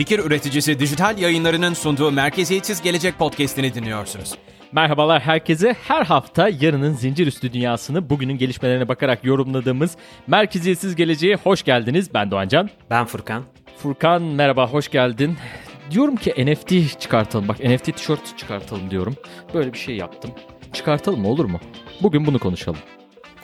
Fikir üreticisi dijital yayınlarının sunduğu Merkeziyetsiz Gelecek podcast'ini dinliyorsunuz. Merhabalar herkese. Her hafta yarının zincir üstü dünyasını bugünün gelişmelerine bakarak yorumladığımız Merkeziyetsiz Geleceğe hoş geldiniz. Ben Doğancan. Ben Furkan. Furkan merhaba, hoş geldin. Diyorum ki NFT çıkartalım. Bak NFT tişört çıkartalım diyorum. Böyle bir şey yaptım. Çıkartalım mı olur mu? Bugün bunu konuşalım.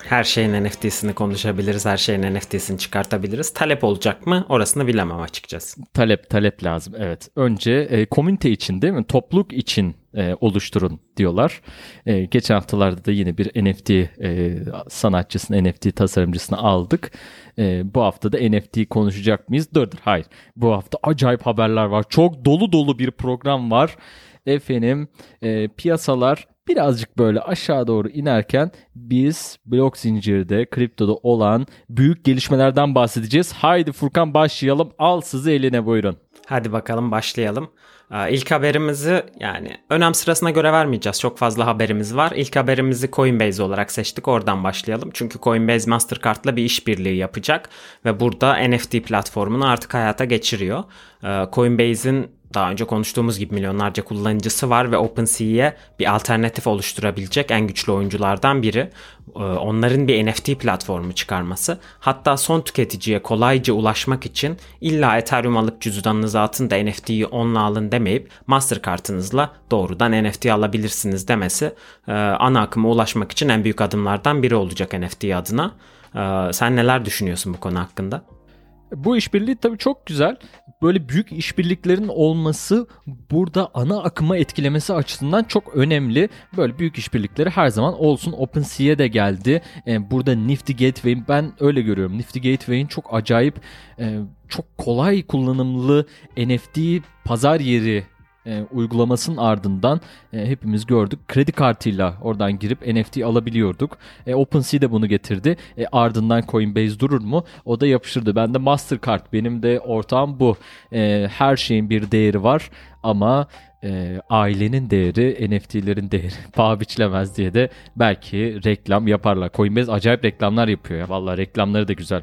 Her şeyin NFT'sini konuşabiliriz, her şeyin NFT'sini çıkartabiliriz. Talep olacak mı? Orasını bilemem açıkçası. Talep talep lazım evet. Önce e, komünite için değil mi? Topluluk için e, oluşturun diyorlar. E, geçen haftalarda da yine bir NFT e, sanatçısını, NFT tasarımcısını aldık. E, bu hafta da NFT konuşacak mıyız? Dur hayır. Bu hafta acayip haberler var. Çok dolu dolu bir program var. Efendim e, piyasalar birazcık böyle aşağı doğru inerken biz blok zincirde kriptoda olan büyük gelişmelerden bahsedeceğiz. Haydi Furkan başlayalım. Al sizi eline buyurun. Hadi bakalım başlayalım. Ee, ilk haberimizi yani önem sırasına göre vermeyeceğiz. Çok fazla haberimiz var. İlk haberimizi Coinbase olarak seçtik. Oradan başlayalım. Çünkü Coinbase Mastercard'la bir işbirliği yapacak ve burada NFT platformunu artık hayata geçiriyor. Ee, Coinbase'in daha önce konuştuğumuz gibi milyonlarca kullanıcısı var ve OpenSea'ye bir alternatif oluşturabilecek en güçlü oyunculardan biri. Ee, onların bir NFT platformu çıkarması. Hatta son tüketiciye kolayca ulaşmak için illa Ethereum alıp cüzdanınıza atın da NFT'yi onunla alın demeyip Mastercard'ınızla doğrudan NFT alabilirsiniz demesi e, ana akıma ulaşmak için en büyük adımlardan biri olacak NFT adına. Ee, sen neler düşünüyorsun bu konu hakkında? Bu işbirliği tabii çok güzel. Böyle büyük işbirliklerin olması burada ana akıma etkilemesi açısından çok önemli. Böyle büyük işbirlikleri her zaman olsun. OpenSea'ye de geldi. Ee, burada Nifty Gateway ben öyle görüyorum. Nifty Gateway'in çok acayip, e, çok kolay kullanımlı NFT pazar yeri e, uygulamasının ardından e, hepimiz gördük. Kredi kartıyla oradan girip NFT alabiliyorduk. E, OpenSea de bunu getirdi. E, ardından Coinbase durur mu? O da yapıştırdı. Ben de Mastercard benim de ortağım bu. E, her şeyin bir değeri var ama e, ailenin değeri, NFT'lerin değeri paha biçilemez diye de belki reklam yaparlar. Coinbase acayip reklamlar yapıyor ya. Vallahi reklamları da güzel.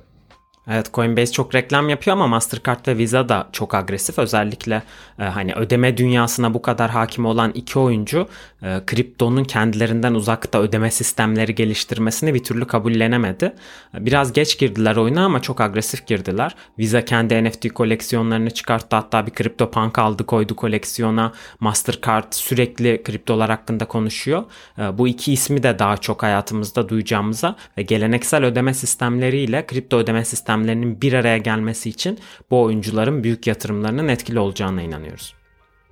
Evet Coinbase çok reklam yapıyor ama Mastercard ve Visa da çok agresif. Özellikle e, hani ödeme dünyasına bu kadar hakim olan iki oyuncu e, kriptonun kendilerinden uzakta ödeme sistemleri geliştirmesini bir türlü kabullenemedi. Biraz geç girdiler oyuna ama çok agresif girdiler. Visa kendi NFT koleksiyonlarını çıkarttı. Hatta bir kripto punk aldı koydu koleksiyona. Mastercard sürekli kriptolar hakkında konuşuyor. E, bu iki ismi de daha çok hayatımızda duyacağımıza ve geleneksel ödeme sistemleriyle kripto ödeme sistemleri sistemlerinin bir araya gelmesi için bu oyuncuların büyük yatırımlarının etkili olacağına inanıyoruz.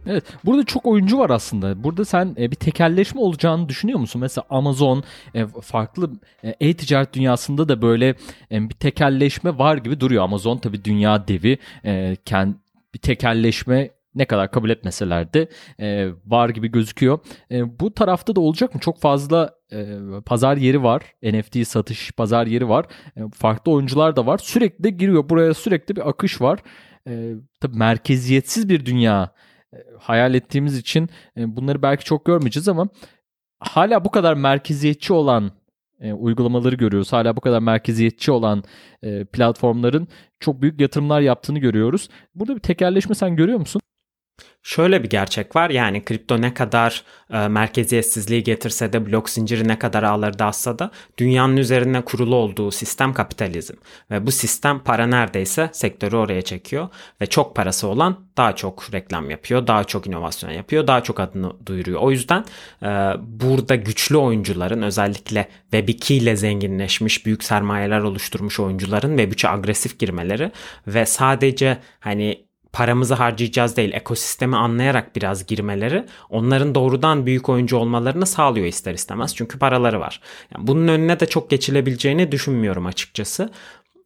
Evet. Burada çok oyuncu var aslında. Burada sen e, bir tekelleşme olacağını düşünüyor musun? Mesela Amazon e, farklı e, e-ticaret dünyasında da böyle bir tekelleşme var gibi duruyor. Amazon tabii dünya devi. Bir tekelleşme ne kadar kabul etmeseler de e, var gibi gözüküyor. E, bu tarafta da olacak mı? Çok fazla e, pazar yeri var. NFT satış pazar yeri var. E, farklı oyuncular da var. Sürekli giriyor. Buraya sürekli bir akış var. E, tabii merkeziyetsiz bir dünya e, hayal ettiğimiz için e, bunları belki çok görmeyeceğiz ama hala bu kadar merkeziyetçi olan e, uygulamaları görüyoruz. Hala bu kadar merkeziyetçi olan e, platformların çok büyük yatırımlar yaptığını görüyoruz. Burada bir tekerleşme sen görüyor musun? Şöyle bir gerçek var yani kripto ne kadar e, merkeziyetsizliği getirse de blok zinciri ne kadar ağları da assa da dünyanın üzerine kurulu olduğu sistem kapitalizm. Ve bu sistem para neredeyse sektörü oraya çekiyor ve çok parası olan daha çok reklam yapıyor, daha çok inovasyon yapıyor, daha çok adını duyuruyor. O yüzden e, burada güçlü oyuncuların özellikle Web2 ile zenginleşmiş, büyük sermayeler oluşturmuş oyuncuların Web3'e agresif girmeleri ve sadece hani paramızı harcayacağız değil ekosistemi anlayarak biraz girmeleri onların doğrudan büyük oyuncu olmalarını sağlıyor ister istemez çünkü paraları var. Yani bunun önüne de çok geçilebileceğini düşünmüyorum açıkçası.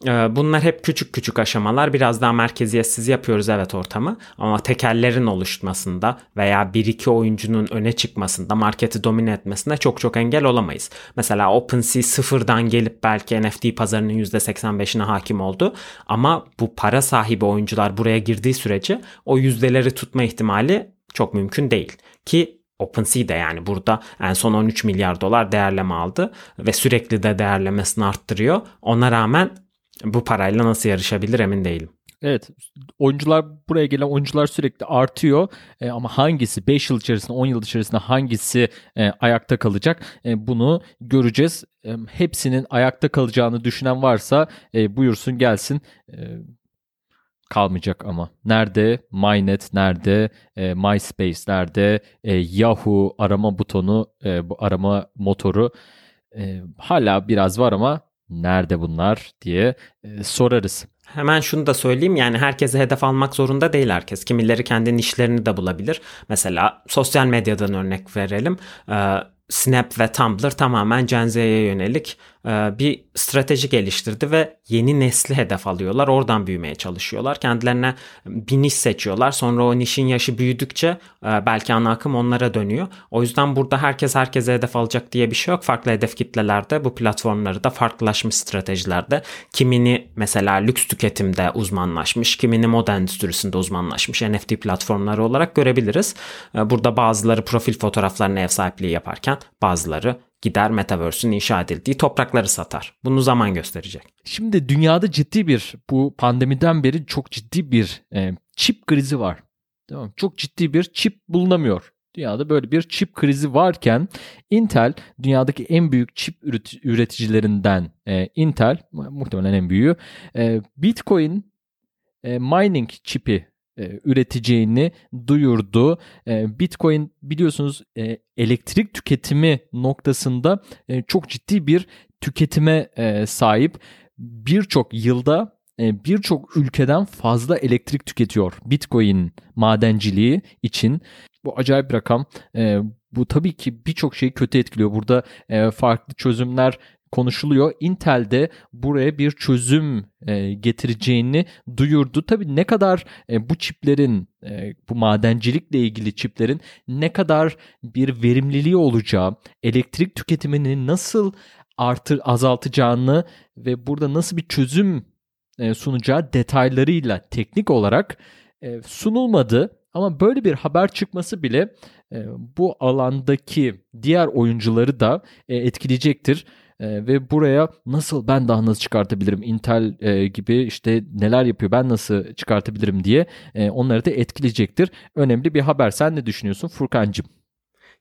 Ee, bunlar hep küçük küçük aşamalar. Biraz daha merkeziyetsiz yapıyoruz evet ortamı. Ama tekellerin oluşmasında veya bir iki oyuncunun öne çıkmasında, marketi domine etmesinde çok çok engel olamayız. Mesela OpenSea sıfırdan gelip belki NFT pazarının %85'ine hakim oldu. Ama bu para sahibi oyuncular buraya girdiği sürece o yüzdeleri tutma ihtimali çok mümkün değil. Ki OpenSea de yani burada en son 13 milyar dolar değerleme aldı ve sürekli de değerlemesini arttırıyor. Ona rağmen bu parayla nasıl yarışabilir emin değilim. Evet oyuncular buraya gelen oyuncular sürekli artıyor e, ama hangisi 5 yıl içerisinde 10 yıl içerisinde hangisi e, ayakta kalacak e, bunu göreceğiz. E, hepsinin ayakta kalacağını düşünen varsa e, buyursun gelsin. E, kalmayacak ama. Nerede MyNet, nerede e, MySpace, nerede e, Yahoo arama butonu, e, bu arama motoru e, hala biraz var ama nerede bunlar diye e, sorarız. Hemen şunu da söyleyeyim yani herkese hedef almak zorunda değil herkes. Kimileri kendi işlerini de bulabilir. Mesela sosyal medyadan örnek verelim. Ee, Snap ve Tumblr tamamen Gen Z'ye yönelik bir strateji geliştirdi ve yeni nesli hedef alıyorlar. Oradan büyümeye çalışıyorlar. Kendilerine bir niş seçiyorlar. Sonra o nişin yaşı büyüdükçe e, belki ana akım onlara dönüyor. O yüzden burada herkes herkese hedef alacak diye bir şey yok. Farklı hedef kitlelerde bu platformları da farklılaşmış stratejilerde kimini mesela lüks tüketimde uzmanlaşmış, kimini moda endüstrisinde uzmanlaşmış NFT platformları olarak görebiliriz. E, burada bazıları profil fotoğraflarına ev sahipliği yaparken bazıları gider Metaverse'ün inşa edildiği toprakları satar. Bunu zaman gösterecek. Şimdi dünyada ciddi bir bu pandemiden beri çok ciddi bir e, çip krizi var. Tamam Çok ciddi bir çip bulunamıyor. Dünyada böyle bir çip krizi varken Intel dünyadaki en büyük çip üreticilerinden e, Intel muhtemelen en büyüğü e, Bitcoin e, mining çipi e, üreteceğini duyurdu. E, Bitcoin biliyorsunuz e, elektrik tüketimi noktasında e, çok ciddi bir tüketime e, sahip. Birçok yılda e, birçok ülkeden fazla elektrik tüketiyor Bitcoin madenciliği için. Bu acayip bir rakam. E, bu tabii ki birçok şeyi kötü etkiliyor. Burada e, farklı çözümler konuşuluyor. Intel de buraya bir çözüm e, getireceğini duyurdu. Tabii ne kadar e, bu çiplerin e, bu madencilikle ilgili çiplerin ne kadar bir verimliliği olacağı, elektrik tüketimini nasıl artır azaltacağını ve burada nasıl bir çözüm sunacağı detaylarıyla teknik olarak sunulmadı. Ama böyle bir haber çıkması bile bu alandaki diğer oyuncuları da etkileyecektir. E, ve buraya nasıl ben daha nasıl çıkartabilirim Intel e, gibi işte neler yapıyor ben nasıl çıkartabilirim diye e, onları da etkileyecektir. Önemli bir haber. Sen ne düşünüyorsun Furkancığım?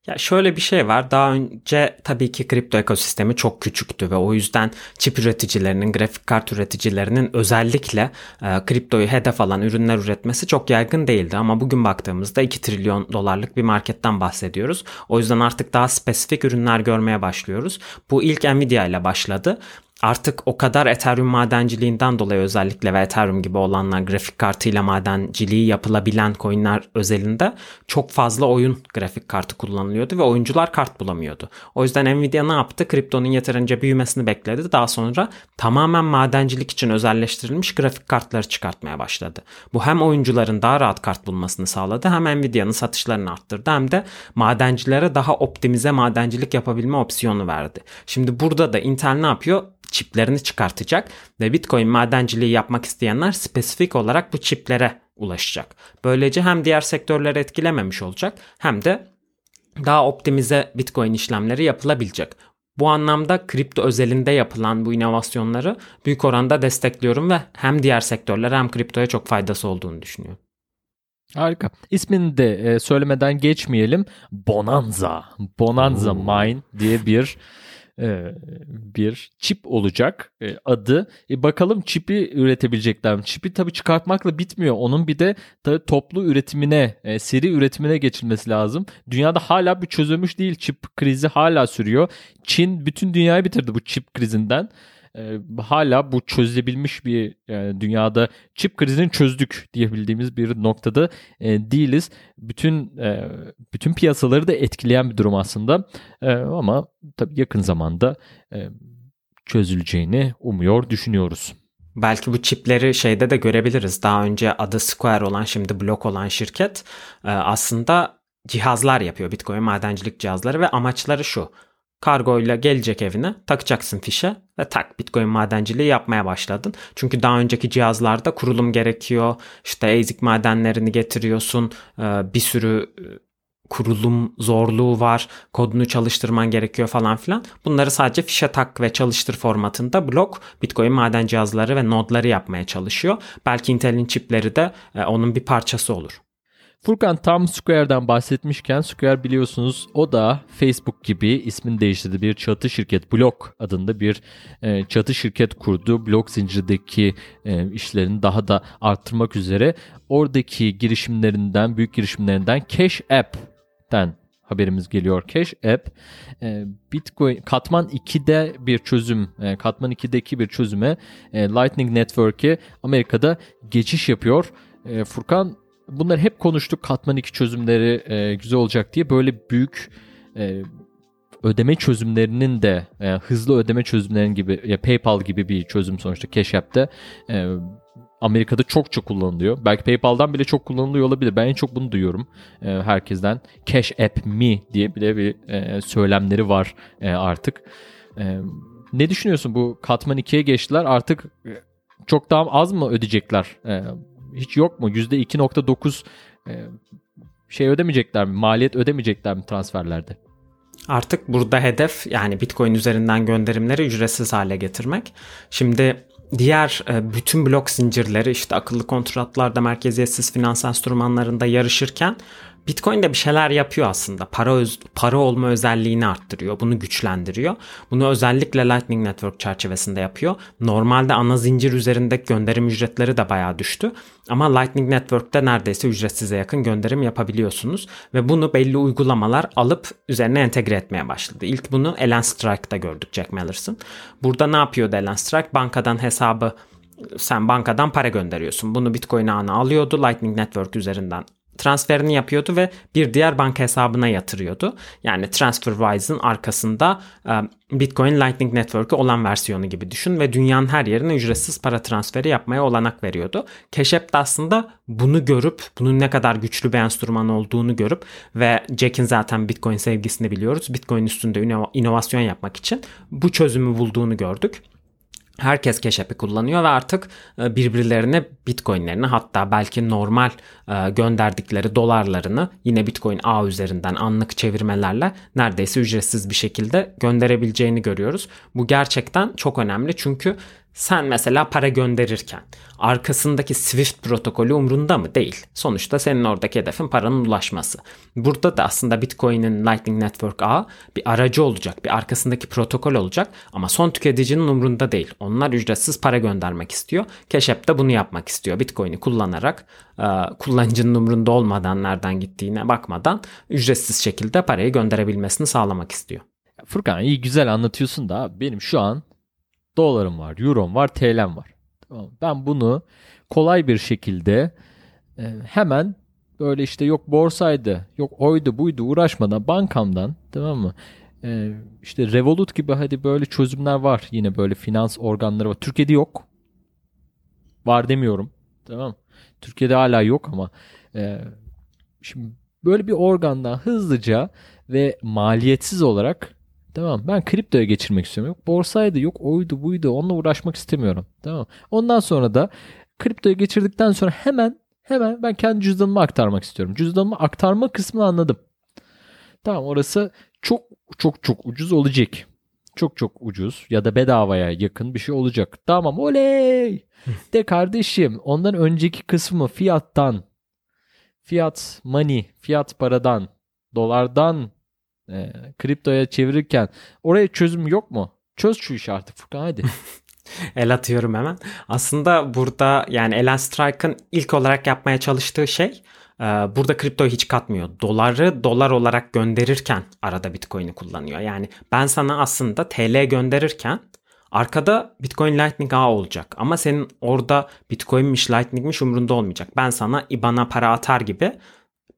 Ya şöyle bir şey var. Daha önce tabii ki kripto ekosistemi çok küçüktü ve o yüzden çip üreticilerinin, grafik kart üreticilerinin özellikle e, kriptoyu hedef alan ürünler üretmesi çok yaygın değildi. Ama bugün baktığımızda 2 trilyon dolarlık bir marketten bahsediyoruz. O yüzden artık daha spesifik ürünler görmeye başlıyoruz. Bu ilk Nvidia ile başladı artık o kadar Ethereum madenciliğinden dolayı özellikle ve Ethereum gibi olanlar grafik kartıyla madenciliği yapılabilen coinler özelinde çok fazla oyun grafik kartı kullanılıyordu ve oyuncular kart bulamıyordu. O yüzden Nvidia ne yaptı? Kriptonun yeterince büyümesini bekledi. Daha sonra tamamen madencilik için özelleştirilmiş grafik kartları çıkartmaya başladı. Bu hem oyuncuların daha rahat kart bulmasını sağladı hem Nvidia'nın satışlarını arttırdı hem de madencilere daha optimize madencilik yapabilme opsiyonu verdi. Şimdi burada da Intel ne yapıyor? Çiplerini çıkartacak ve Bitcoin madenciliği yapmak isteyenler spesifik olarak bu çiplere ulaşacak. Böylece hem diğer sektörleri etkilememiş olacak hem de daha optimize Bitcoin işlemleri yapılabilecek. Bu anlamda kripto özelinde yapılan bu inovasyonları büyük oranda destekliyorum ve hem diğer sektörler hem kriptoya çok faydası olduğunu düşünüyorum. Harika. İsmini de e, söylemeden geçmeyelim. Bonanza. Bonanza Oo. Mine diye bir bir çip olacak e, adı. E, bakalım çipi üretebilecekler mi? Çipi tabii çıkartmakla bitmiyor. Onun bir de toplu üretimine, e, seri üretimine geçilmesi lazım. Dünyada hala bir çözülmüş değil. Çip krizi hala sürüyor. Çin bütün dünyayı bitirdi bu çip krizinden e, hala bu çözülebilmiş bir yani dünyada çip krizini çözdük diyebildiğimiz bir noktada e, değiliz. Bütün e, bütün piyasaları da etkileyen bir durum aslında. E, ama tabii yakın zamanda e, çözüleceğini umuyor, düşünüyoruz. Belki bu çipleri şeyde de görebiliriz. Daha önce adı Square olan şimdi Block olan şirket e, aslında cihazlar yapıyor. Bitcoin madencilik cihazları ve amaçları şu kargoyla gelecek evine takacaksın fişe ve tak Bitcoin madenciliği yapmaya başladın. Çünkü daha önceki cihazlarda kurulum gerekiyor. İşte ASIC madenlerini getiriyorsun. Bir sürü kurulum zorluğu var, kodunu çalıştırman gerekiyor falan filan. Bunları sadece fişe tak ve çalıştır formatında blok Bitcoin maden cihazları ve nodları yapmaya çalışıyor. Belki Intel'in çipleri de e, onun bir parçası olur. Furkan tam Square'dan bahsetmişken Square biliyorsunuz o da Facebook gibi ismini değiştirdi. Bir çatı şirket Block adında bir e, çatı şirket kurdu. Blok zincirdeki e, işlerini daha da arttırmak üzere oradaki girişimlerinden, büyük girişimlerinden Cash App'ten haberimiz geliyor. Cash App e, Bitcoin Katman 2'de bir çözüm, e, Katman 2'deki bir çözüme e, Lightning Network'e Amerika'da geçiş yapıyor. Furkan bunları hep konuştuk. Katman 2 çözümleri e, güzel olacak diye böyle büyük e, ödeme çözümlerinin de e, hızlı ödeme çözümlerinin gibi ya PayPal gibi bir çözüm sonuçta Cash App'te e, Amerika'da çokça kullanılıyor. Belki PayPal'dan bile çok kullanılıyor olabilir. Ben en çok bunu duyuyorum e, herkesten. Cash App Me diye bile bir e, söylemleri var e, artık. E, ne düşünüyorsun bu katman 2'ye geçtiler artık e, çok daha az mı ödeyecekler? E, hiç yok mu? %2.9 e, şey ödemeyecekler mi? Maliyet ödemeyecekler mi transferlerde? Artık burada hedef yani Bitcoin üzerinden gönderimleri ücretsiz hale getirmek. Şimdi diğer e, bütün blok zincirleri işte akıllı kontratlarda merkeziyetsiz finans enstrümanlarında yarışırken Bitcoin de bir şeyler yapıyor aslında. Para öz, para olma özelliğini arttırıyor. Bunu güçlendiriyor. Bunu özellikle Lightning Network çerçevesinde yapıyor. Normalde ana zincir üzerindeki gönderim ücretleri de bayağı düştü. Ama Lightning Network'te neredeyse ücretsize yakın gönderim yapabiliyorsunuz. Ve bunu belli uygulamalar alıp üzerine entegre etmeye başladı. İlk bunu Ellen Strike'da gördük Jack Mallers''ın. Burada ne yapıyordu Ellen Strike? Bankadan hesabı sen bankadan para gönderiyorsun. Bunu Bitcoin ağına alıyordu. Lightning Network üzerinden transferini yapıyordu ve bir diğer banka hesabına yatırıyordu. Yani TransferWise'ın arkasında Bitcoin Lightning Network'ü olan versiyonu gibi düşün ve dünyanın her yerine ücretsiz para transferi yapmaya olanak veriyordu. App de aslında bunu görüp bunun ne kadar güçlü bir enstrüman olduğunu görüp ve Jack'in zaten Bitcoin sevgisini biliyoruz. Bitcoin üstünde inovasyon yapmak için bu çözümü bulduğunu gördük. Herkes App'i kullanıyor ve artık e, birbirlerine Bitcoin'lerini hatta belki normal e, gönderdikleri dolarlarını yine Bitcoin ağ üzerinden anlık çevirmelerle neredeyse ücretsiz bir şekilde gönderebileceğini görüyoruz. Bu gerçekten çok önemli çünkü sen mesela para gönderirken arkasındaki Swift protokolü umrunda mı? Değil. Sonuçta senin oradaki hedefin paranın ulaşması. Burada da aslında Bitcoin'in Lightning Network ağı bir aracı olacak, bir arkasındaki protokol olacak ama son tüketicinin umrunda değil. Onlar ücretsiz para göndermek istiyor. Cash App de bunu yapmak istiyor. Bitcoin'i kullanarak e, kullanıcının umrunda olmadan nereden gittiğine bakmadan ücretsiz şekilde parayı gönderebilmesini sağlamak istiyor. Furkan iyi güzel anlatıyorsun da benim şu an dolarım var, eurom var, TL'm var. Tamam. Ben bunu kolay bir şekilde e, hemen böyle işte yok borsaydı, yok oydu buydu uğraşmadan bankamdan tamam mı? E, işte Revolut gibi hadi böyle çözümler var. Yine böyle finans organları var. Türkiye'de yok. Var demiyorum. Tamam. Türkiye'de hala yok ama e, şimdi böyle bir organdan hızlıca ve maliyetsiz olarak Tamam ben kriptoya geçirmek istiyorum. Yok borsaydı yok oydu buydu onunla uğraşmak istemiyorum. Tamam. Ondan sonra da kriptoya geçirdikten sonra hemen hemen ben kendi cüzdanımı aktarmak istiyorum. Cüzdanımı aktarma kısmını anladım. Tamam orası çok çok çok ucuz olacak. Çok çok ucuz ya da bedavaya yakın bir şey olacak. Tamam oley. De kardeşim ondan önceki kısmı fiyattan fiyat money, fiyat paradan, dolardan e, kriptoya çevirirken oraya çözüm yok mu? Çöz şu işi artık Furkan hadi. El atıyorum hemen. Aslında burada yani Elan Strike'ın ilk olarak yapmaya çalıştığı şey e, burada kriptoyu hiç katmıyor. Doları dolar olarak gönderirken arada Bitcoin'i kullanıyor. Yani ben sana aslında TL gönderirken arkada Bitcoin Lightning ağ olacak. Ama senin orada Bitcoin'miş Lightning'miş umrunda olmayacak. Ben sana IBAN'a para atar gibi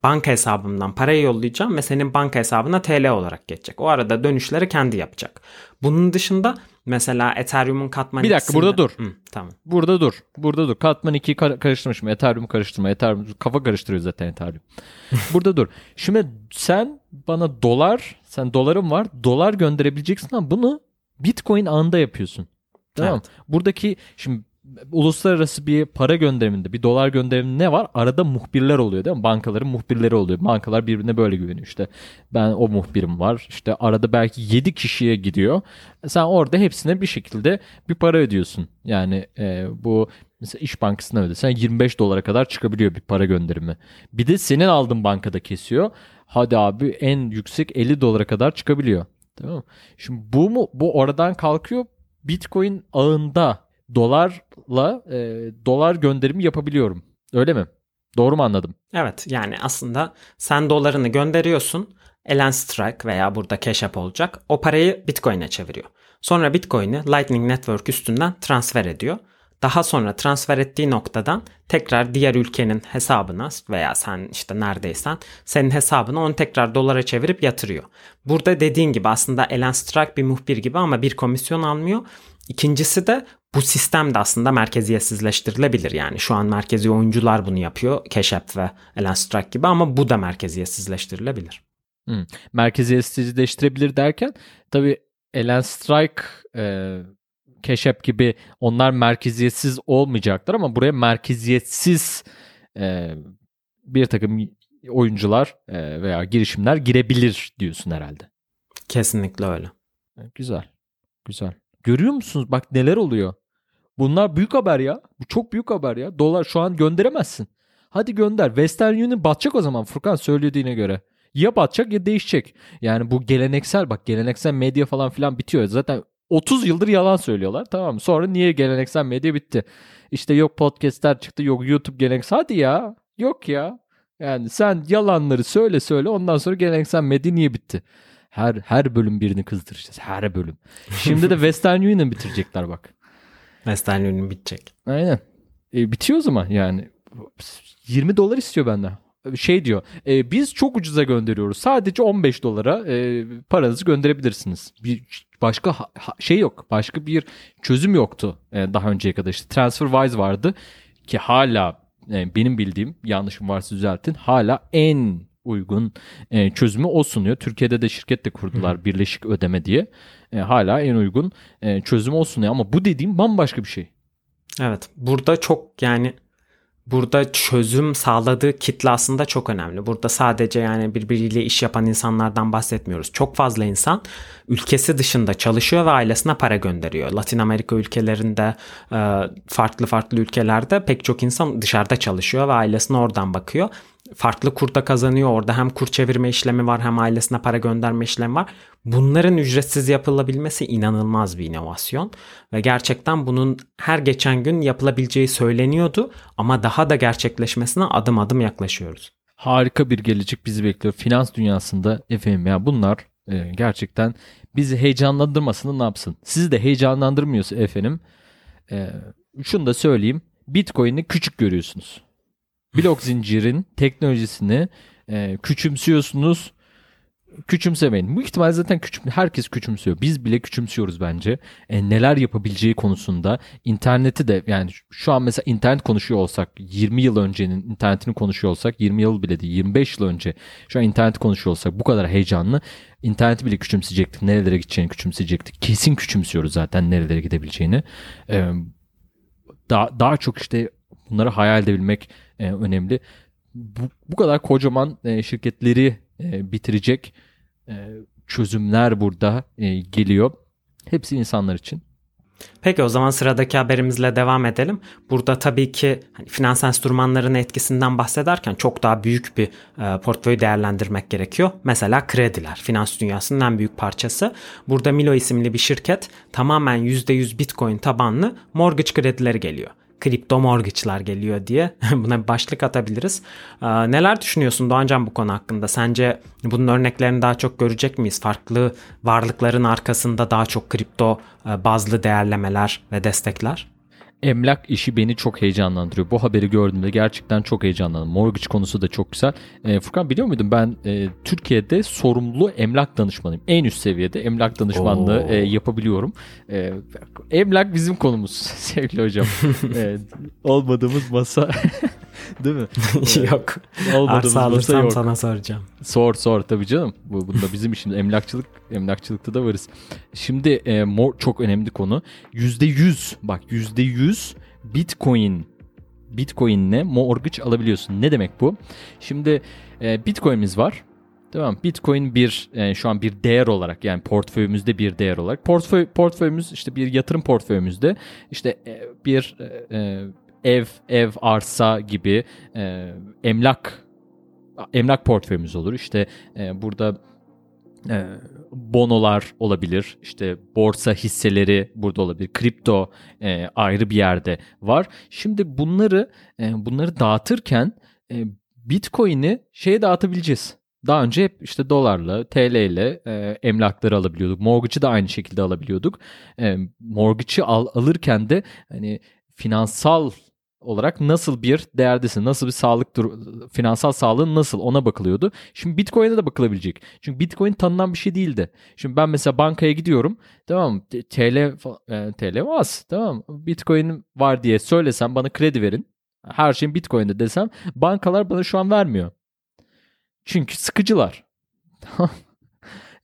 banka hesabımdan parayı yollayacağım ve senin banka hesabına TL olarak geçecek. O arada dönüşleri kendi yapacak. Bunun dışında mesela Ethereum'un katman Bir dakika burada dur. Hı, tamam. Burada dur. Burada dur. Katman 2'yi kar- karıştırmışım. Ethereum'u karıştırma. Ethereum kafa karıştırıyor zaten Ethereum. burada dur. Şimdi sen bana dolar, sen dolarım var. Dolar gönderebileceksin ama bunu Bitcoin ağında yapıyorsun. Tamam. Evet. Buradaki şimdi uluslararası bir para gönderiminde bir dolar gönderiminde ne var? Arada muhbirler oluyor değil mi? Bankaların muhbirleri oluyor. Bankalar birbirine böyle güveniyor işte. Ben o muhbirim var. İşte arada belki 7 kişiye gidiyor. Sen orada hepsine bir şekilde bir para ödüyorsun. Yani e, bu mesela İş Bankası'na ödesen 25 dolara kadar çıkabiliyor bir para gönderimi. Bir de senin aldığın bankada kesiyor. Hadi abi en yüksek 50 dolara kadar çıkabiliyor. Tamam mı? Şimdi bu mu bu oradan kalkıyor Bitcoin ağında dolarla e, dolar gönderimi yapabiliyorum. Öyle mi? Doğru mu anladım? Evet yani aslında sen dolarını gönderiyorsun. Elen Strike veya burada Cash App olacak. O parayı Bitcoin'e çeviriyor. Sonra Bitcoin'i Lightning Network üstünden transfer ediyor. Daha sonra transfer ettiği noktadan tekrar diğer ülkenin hesabına veya sen işte neredeysen senin hesabına onu tekrar dolara çevirip yatırıyor. Burada dediğin gibi aslında Elen Strike bir muhbir gibi ama bir komisyon almıyor. İkincisi de bu sistem de aslında merkeziyetsizleştirilebilir. Yani şu an merkezi oyuncular bunu yapıyor. App ve Elen Strike gibi ama bu da merkeziyetsizleştirilebilir. Hmm. Merkeziyetsizleştirebilir derken tabii Elen Strike e, App gibi onlar merkeziyetsiz olmayacaklar ama buraya merkeziyetsiz e, bir takım oyuncular e, veya girişimler girebilir diyorsun herhalde. Kesinlikle öyle. Güzel. Güzel. Görüyor musunuz? Bak neler oluyor. Bunlar büyük haber ya. Bu çok büyük haber ya. Dolar şu an gönderemezsin. Hadi gönder. Western Union batacak o zaman Furkan söylediğine göre. Ya batacak ya değişecek. Yani bu geleneksel bak geleneksel medya falan filan bitiyor. Zaten 30 yıldır yalan söylüyorlar tamam mı? Sonra niye geleneksel medya bitti? İşte yok podcastler çıktı yok YouTube geleneksel. Hadi ya. Yok ya. Yani sen yalanları söyle söyle ondan sonra geleneksel medya niye bitti? Her her bölüm birini kızdıracağız. Her bölüm. Şimdi de Western Union bitirecekler bak. Western Union bitecek. Aynen. E, bitiyor o zaman yani. 20 dolar istiyor benden. Şey diyor. E, biz çok ucuza gönderiyoruz. Sadece 15 dolara e, paranızı gönderebilirsiniz. Bir başka ha, şey yok. Başka bir çözüm yoktu e, daha önceye kadar. İşte TransferWise vardı ki hala e, benim bildiğim yanlışım varsa düzeltin. Hala en uygun e, çözümü o sunuyor. Türkiye'de de şirket de kurdular Hı. birleşik ödeme diye. E, hala en uygun e, çözüm o sunuyor ama bu dediğim bambaşka bir şey. Evet. Burada çok yani burada çözüm sağladığı kitle aslında çok önemli. Burada sadece yani birbiriyle iş yapan insanlardan bahsetmiyoruz. Çok fazla insan ülkesi dışında çalışıyor ve ailesine para gönderiyor. Latin Amerika ülkelerinde, farklı farklı ülkelerde pek çok insan dışarıda çalışıyor ve ailesine oradan bakıyor farklı kurda kazanıyor. Orada hem kur çevirme işlemi var hem ailesine para gönderme işlemi var. Bunların ücretsiz yapılabilmesi inanılmaz bir inovasyon ve gerçekten bunun her geçen gün yapılabileceği söyleniyordu ama daha da gerçekleşmesine adım adım yaklaşıyoruz. Harika bir gelecek bizi bekliyor. Finans dünyasında efendim ya bunlar e, gerçekten bizi heyecanlandırmasını ne yapsın? Sizi de heyecanlandırmıyorsa efendim e, şunu da söyleyeyim. Bitcoin'i küçük görüyorsunuz blok zincirin teknolojisini e, küçümsüyorsunuz. Küçümsemeyin. Bu ihtimal zaten küçüm, herkes küçümsüyor. Biz bile küçümsüyoruz bence. E, neler yapabileceği konusunda. interneti de yani şu an mesela internet konuşuyor olsak 20 yıl öncenin internetini konuşuyor olsak 20 yıl bile değil 25 yıl önce şu an internet konuşuyor olsak bu kadar heyecanlı interneti bile küçümseyecektik. Nerelere gideceğini küçümseyecektik. Kesin küçümsüyoruz zaten nerelere gidebileceğini. Ee, daha, daha çok işte bunları hayal edebilmek e, önemli. Bu, bu kadar kocaman e, şirketleri e, bitirecek e, çözümler burada e, geliyor. Hepsi insanlar için. Peki o zaman sıradaki haberimizle devam edelim. Burada tabii ki hani finans enstrümanlarının etkisinden bahsederken çok daha büyük bir e, portföy değerlendirmek gerekiyor. Mesela krediler, finans dünyasının en büyük parçası. Burada Milo isimli bir şirket tamamen %100 Bitcoin tabanlı mortgage kredileri geliyor kripto mortgage'lar geliyor diye buna bir başlık atabiliriz. Neler düşünüyorsun Doğancan bu konu hakkında? Sence bunun örneklerini daha çok görecek miyiz? Farklı varlıkların arkasında daha çok kripto bazlı değerlemeler ve destekler? Emlak işi beni çok heyecanlandırıyor. Bu haberi gördüğümde gerçekten çok heyecanlandım. Mortgage konusu da çok güzel. E, Furkan biliyor muydun ben e, Türkiye'de sorumlu emlak danışmanıyım. En üst seviyede emlak danışmanlığı e, yapabiliyorum. E, emlak bizim konumuz sevgili hocam. e, olmadığımız masa Değil mi? yok. Olmadığımız Arsa alırsam yok. sana soracağım. Sor sor tabii canım. Bu bunda bizim işimiz emlakçılık emlakçılıkta da varız. Şimdi e, mor çok önemli konu. Yüzde yüz bak yüzde yüz Bitcoin Bitcoin'le mortgage alabiliyorsun. Ne demek bu? Şimdi e, Bitcoin'imiz var. Tamam. Bitcoin bir e, şu an bir değer olarak yani portföyümüzde bir değer olarak. Portföy portföyümüz işte bir yatırım portföyümüzde işte e, bir e, e ev ev arsa gibi e, emlak emlak portföyümüz olur. İşte e, burada e, bonolar olabilir. İşte borsa hisseleri burada olabilir. Kripto e, ayrı bir yerde var. Şimdi bunları e, bunları dağıtırken e, Bitcoin'i şeye dağıtabileceğiz. Daha önce hep işte dolarla, TL ile e, emlakları alabiliyorduk. Mortgage'ı da aynı şekilde alabiliyorduk. E, mortgage'ı al, alırken de hani finansal olarak nasıl bir değerdesin, nasıl bir sağlık finansal sağlığın nasıl ona bakılıyordu. Şimdi Bitcoin'e de bakılabilecek. Çünkü Bitcoin tanınan bir şey değildi. Şimdi ben mesela bankaya gidiyorum. Tamam TL e, TL az. Tamam Bitcoin var diye söylesem bana kredi verin. Her şeyin Bitcoin'de desem bankalar bana şu an vermiyor. Çünkü sıkıcılar.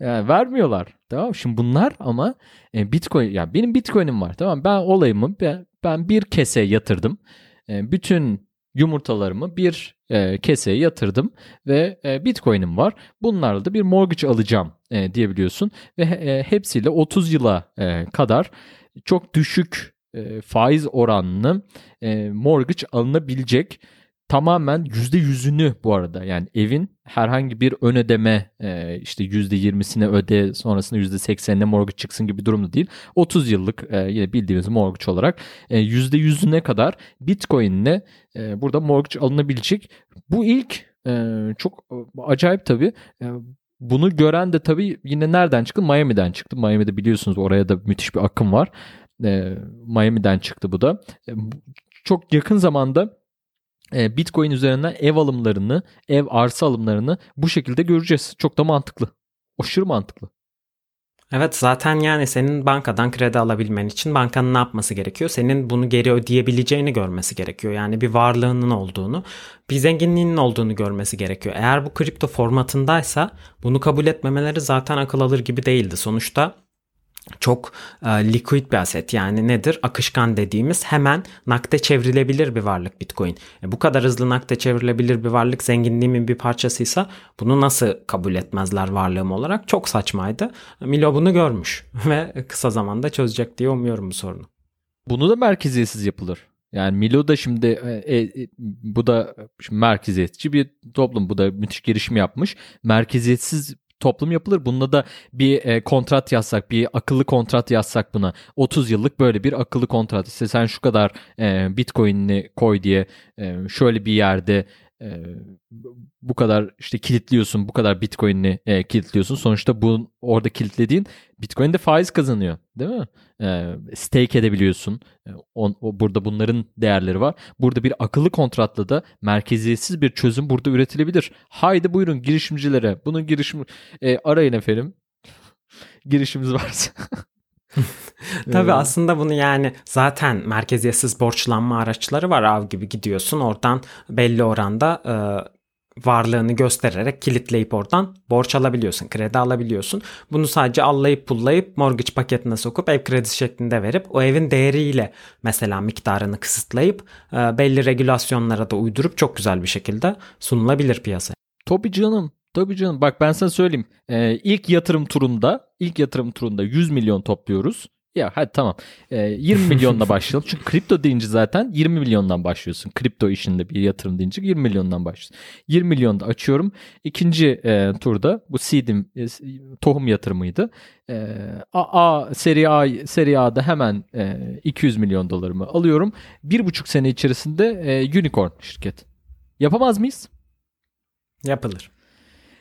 yani vermiyorlar. Tamam Şimdi bunlar ama e, Bitcoin yani benim Bitcoin'im var. Tamam ben olayımı ben, ben bir kese yatırdım. E, bütün yumurtalarımı bir e, keseye yatırdım ve e, Bitcoin'im var. Bunlarla da bir mortgage alacağım e, diyebiliyorsun ve e, hepsiyle 30 yıla kadar çok düşük faiz oranlı e, mortgage alınabilecek tamamen %100'ünü bu arada yani evin herhangi bir ön ödeme e, işte %20'sine öde sonrasında %80'ine mortgage çıksın gibi durumda değil. 30 yıllık e, yine bildiğimiz mortgage olarak e, %100'üne kadar Bitcoin'le e, burada mortgage alınabilecek. Bu ilk çok acayip tabii. Bunu gören de tabii yine nereden çıktı? Miami'den çıktı. Miami'de biliyorsunuz oraya da müthiş bir akım var. Miami'den çıktı bu da. Çok yakın zamanda Bitcoin üzerinden ev alımlarını, ev arsa alımlarını bu şekilde göreceğiz. Çok da mantıklı. Aşırı mantıklı. Evet zaten yani senin bankadan kredi alabilmen için bankanın ne yapması gerekiyor? Senin bunu geri ödeyebileceğini görmesi gerekiyor. Yani bir varlığının olduğunu, bir zenginliğinin olduğunu görmesi gerekiyor. Eğer bu kripto formatındaysa bunu kabul etmemeleri zaten akıl alır gibi değildi. Sonuçta çok e, liquid bir aset yani nedir? Akışkan dediğimiz hemen nakde çevrilebilir bir varlık Bitcoin. E, bu kadar hızlı nakde çevrilebilir bir varlık zenginliğimin bir parçasıysa bunu nasıl kabul etmezler varlığım olarak? Çok saçmaydı. Milo bunu görmüş ve kısa zamanda çözecek diye umuyorum bu sorunu. Bunu da merkeziyetsiz yapılır. Yani Milo da şimdi e, e, bu da şimdi merkeziyetçi bir toplum. Bu da müthiş girişim yapmış. Merkeziyetsiz toplum yapılır. Bunda da bir e, kontrat yazsak, bir akıllı kontrat yazsak buna. 30 yıllık böyle bir akıllı kontrat. İşte sen şu kadar e, Bitcoin'ini koy diye e, şöyle bir yerde e, bu kadar işte kilitliyorsun, bu kadar Bitcoin'ini e, kilitliyorsun. Sonuçta bu orada kilitlediğin Bitcoin'de faiz kazanıyor, değil mi? E, stake edebiliyorsun. E, on, o, burada bunların değerleri var. Burada bir akıllı kontratla da merkeziyetsiz bir çözüm burada üretilebilir. Haydi buyurun girişimcilere. Bunun girişim e, arayın efendim. Girişimiz varsa. Tabii aslında bunu yani zaten merkeziyetsiz borçlanma araçları var av gibi gidiyorsun oradan belli oranda e, varlığını göstererek kilitleyip oradan borç alabiliyorsun, kredi alabiliyorsun. Bunu sadece allayıp pullayıp mortgage paketine sokup ev kredisi şeklinde verip o evin değeriyle mesela miktarını kısıtlayıp e, belli regülasyonlara da uydurup çok güzel bir şekilde sunulabilir piyasaya. Tabii canım. Tabii canım. Bak ben sana söyleyeyim. Ee, ilk yatırım turunda, ilk yatırım turunda 100 milyon topluyoruz. Ya hadi tamam. Ee, 20 milyonla başlayalım. Çünkü kripto deyince zaten 20 milyondan başlıyorsun. Kripto işinde bir yatırım deyince 20 milyondan başlıyorsun. 20 milyonda açıyorum. İkinci e, turda bu seed'im e, tohum yatırımıydı. E, A, A seri A seri A'da hemen e, 200 milyon dolarımı alıyorum. Bir buçuk sene içerisinde e, unicorn şirket. Yapamaz mıyız? Yapılır.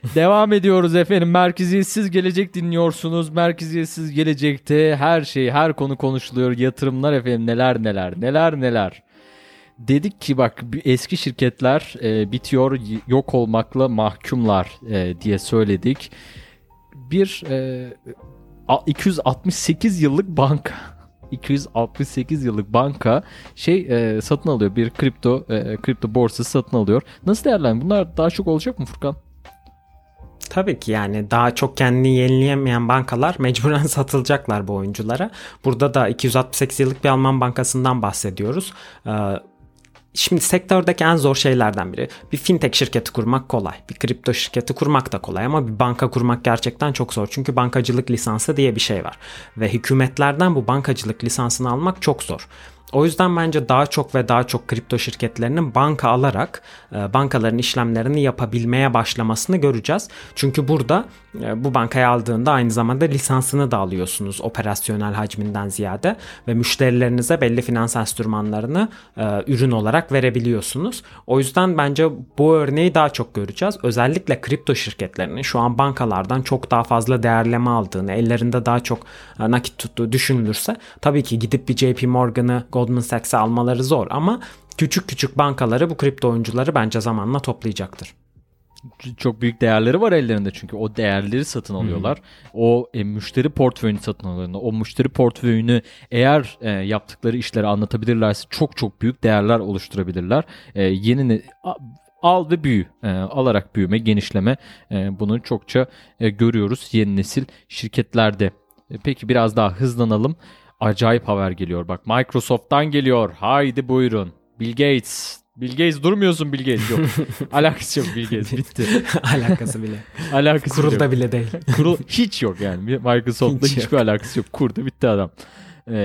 Devam ediyoruz efendim. Merkeziyetsiz gelecek dinliyorsunuz. Merkeziyetsiz gelecekte her şey, her konu konuşuluyor. Yatırımlar efendim neler neler, neler neler. Dedik ki bak eski şirketler e, bitiyor, yok olmakla mahkumlar e, diye söyledik. Bir e, 268 yıllık banka 268 yıllık banka şey e, satın alıyor. Bir kripto e, kripto borsası satın alıyor. Nasıl değerlendiriyor? Bunlar daha çok olacak mı Furkan? Tabii ki yani daha çok kendini yenileyemeyen bankalar mecburen satılacaklar bu oyunculara. Burada da 268 yıllık bir Alman bankasından bahsediyoruz. Ee, Şimdi sektördeki en zor şeylerden biri. Bir fintech şirketi kurmak kolay. Bir kripto şirketi kurmak da kolay ama bir banka kurmak gerçekten çok zor. Çünkü bankacılık lisansı diye bir şey var. Ve hükümetlerden bu bankacılık lisansını almak çok zor. O yüzden bence daha çok ve daha çok kripto şirketlerinin banka alarak e, bankaların işlemlerini yapabilmeye başlamasını göreceğiz. Çünkü burada e, bu bankaya aldığında aynı zamanda lisansını da alıyorsunuz operasyonel hacminden ziyade ve müşterilerinize belli finans enstrümanlarını e, ürün olarak verebiliyorsunuz. O yüzden bence bu örneği daha çok göreceğiz. Özellikle kripto şirketlerinin şu an bankalardan çok daha fazla değerleme aldığını, ellerinde daha çok nakit tuttuğu düşünülürse tabii ki gidip bir JP Morgan'ı Goldman Sachs'e almaları zor ama küçük küçük bankaları bu kripto oyuncuları bence zamanla toplayacaktır. Çok büyük değerleri var ellerinde çünkü o değerleri satın alıyorlar. Hmm. O e, müşteri portföyünü satın alıyorlar. O müşteri portföyünü eğer e, yaptıkları işleri anlatabilirlerse çok çok büyük değerler oluşturabilirler. E, yeni al ve büyü. E, alarak büyüme, genişleme e, bunu çokça e, görüyoruz yeni nesil şirketlerde. E, peki biraz daha hızlanalım acayip haber geliyor. Bak Microsoft'tan geliyor. Haydi buyurun. Bill Gates. Bill Gates durmuyorsun Bill Gates yok. Alakası yok Bill Gates bitti. alakası bile. alakası Kurulda yok. bile değil. Kurul hiç yok yani. Microsoft'la hiç hiçbir yok. alakası yok. Kurdu bitti adam. Ee,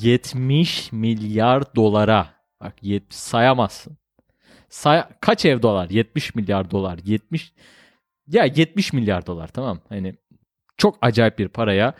70 milyar dolara. Bak yet, sayamazsın. Say kaç ev dolar? 70 milyar dolar. 70 ya 70 milyar dolar tamam. Hani çok acayip bir paraya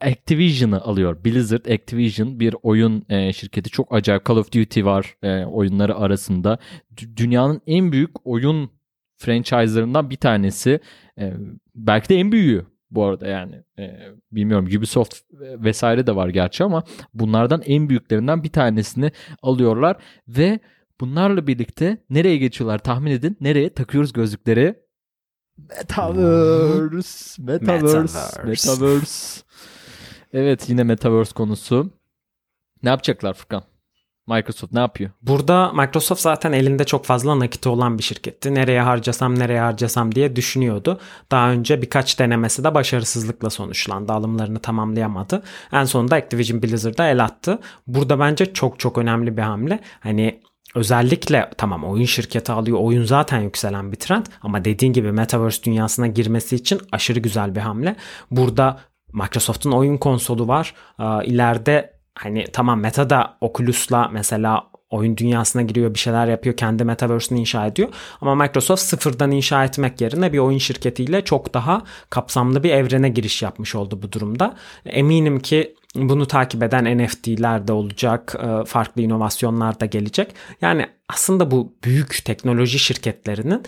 Activision'ı alıyor. Blizzard Activision bir oyun e, şirketi. Çok acayip Call of Duty var e, oyunları arasında. D- dünyanın en büyük oyun franchise'larından bir tanesi. E, belki de en büyüğü bu arada yani. E, bilmiyorum Ubisoft vesaire de var gerçi ama bunlardan en büyüklerinden bir tanesini alıyorlar ve bunlarla birlikte nereye geçiyorlar tahmin edin. Nereye takıyoruz gözlükleri? Metaverse. Metaverse. Metaverse. Metaverse. Evet yine Metaverse konusu. Ne yapacaklar Furkan? Microsoft ne yapıyor? Burada Microsoft zaten elinde çok fazla nakiti olan bir şirketti. Nereye harcasam nereye harcasam diye düşünüyordu. Daha önce birkaç denemesi de başarısızlıkla sonuçlandı. Alımlarını tamamlayamadı. En sonunda Activision Blizzard'a el attı. Burada bence çok çok önemli bir hamle. Hani Özellikle tamam oyun şirketi alıyor. Oyun zaten yükselen bir trend ama dediğin gibi Metaverse dünyasına girmesi için aşırı güzel bir hamle. Burada Microsoft'un oyun konsolu var. İleride hani tamam Meta da Oculus'la mesela oyun dünyasına giriyor bir şeyler yapıyor kendi metaverse'ünü inşa ediyor ama Microsoft sıfırdan inşa etmek yerine bir oyun şirketiyle çok daha kapsamlı bir evrene giriş yapmış oldu bu durumda. Eminim ki bunu takip eden NFT'ler de olacak, farklı inovasyonlar da gelecek. Yani aslında bu büyük teknoloji şirketlerinin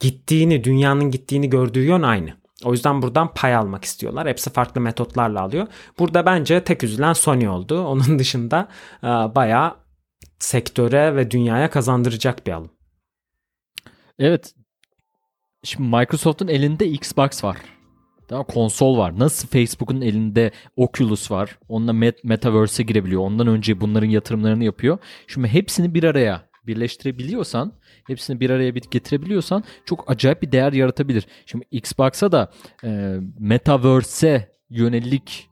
gittiğini, dünyanın gittiğini gördüğü yön aynı. O yüzden buradan pay almak istiyorlar. Hepsi farklı metotlarla alıyor. Burada bence tek üzülen Sony oldu. Onun dışında e, bayağı sektöre ve dünyaya kazandıracak bir alım. Evet. Şimdi Microsoft'un elinde Xbox var. Daha konsol var. Nasıl Facebook'un elinde Oculus var. Onunla Met- Metaverse'e girebiliyor. Ondan önce bunların yatırımlarını yapıyor. Şimdi hepsini bir araya birleştirebiliyorsan, hepsini bir araya getirebiliyorsan çok acayip bir değer yaratabilir. Şimdi Xbox'a da e, Metaverse'e yönelik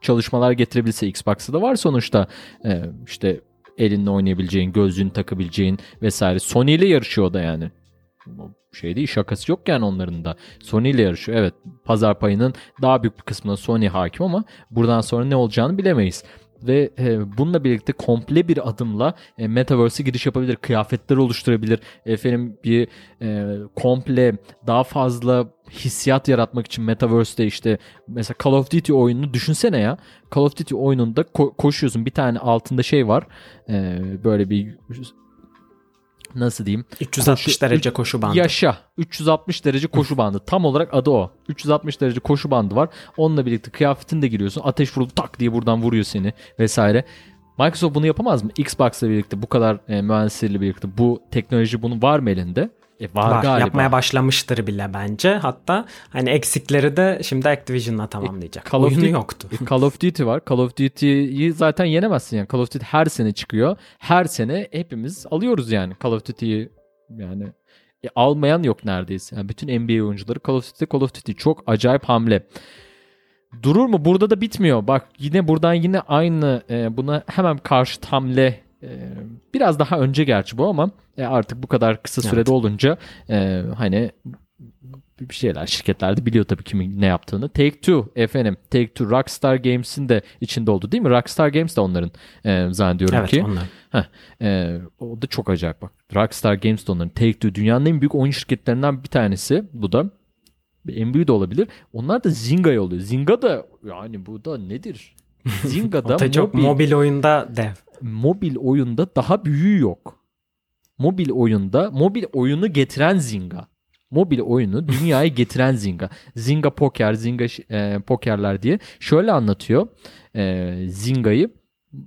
çalışmalar getirebilse Xbox'ta da var sonuçta e, işte elinle oynayabileceğin, gözlüğünü takabileceğin vesaire. Sony ile yarışıyor da yani. Şey değil şakası yok yani onların da. Sony ile yarışıyor. Evet pazar payının daha büyük bir kısmına Sony hakim ama buradan sonra ne olacağını bilemeyiz ve e, bununla birlikte komple bir adımla e, Metaverse'e giriş yapabilir, kıyafetler oluşturabilir. Efendim bir e, komple daha fazla hissiyat yaratmak için Metaverse'de işte mesela Call of Duty oyununu düşünsene ya. Call of Duty oyununda ko- koşuyorsun bir tane altında şey var. E, böyle bir nasıl diyeyim? 360 koşu, derece koşu bandı. Yaşa. 360 derece koşu bandı. Tam olarak adı o. 360 derece koşu bandı var. Onunla birlikte kıyafetin de giriyorsun. Ateş vuruldu tak diye buradan vuruyor seni vesaire. Microsoft bunu yapamaz mı? Xbox'la birlikte bu kadar e, mühendislerle birlikte bu teknoloji bunu var mı elinde? E var, var galiba. Yapmaya başlamıştır bile bence. Hatta hani eksikleri de şimdi Activision'la tamamlayacak. E, Call Oyunu Duty, yoktu. E, Call of Duty var. Call of Duty'yi zaten yenemezsin yani. Call of Duty her sene çıkıyor. Her sene hepimiz alıyoruz yani Call of Duty'yi yani E, almayan yok neredeyse. Yani bütün NBA oyuncuları Call of Duty, Call of Duty çok acayip hamle. Durur mu? Burada da bitmiyor. Bak yine buradan yine aynı e, buna hemen karşı hamle e, biraz daha önce gerçi bu ama e, artık bu kadar kısa sürede evet. olunca e, hani bir şeyler şirketler de biliyor tabii kimin ne yaptığını. Take Two efendim. Take Two Rockstar Games'in de içinde oldu değil mi? Rockstar Games de onların e, zannediyorum evet, ki. onlar. Heh, e, o da çok acayip bak. Rockstar Games de onların. Take Two dünyanın en büyük oyun şirketlerinden bir tanesi. Bu da en büyüğü de olabilir. Onlar da Zynga yolluyor. Zynga da yani bu da nedir? Zynga da çok mobil, mobil oyunda dev. Mobil oyunda daha büyüğü yok. Mobil oyunda mobil oyunu getiren Zynga mobil oyunu dünyaya getiren Zynga. Zynga Poker, Zynga e, Pokerler diye şöyle anlatıyor e, Zynga'yı.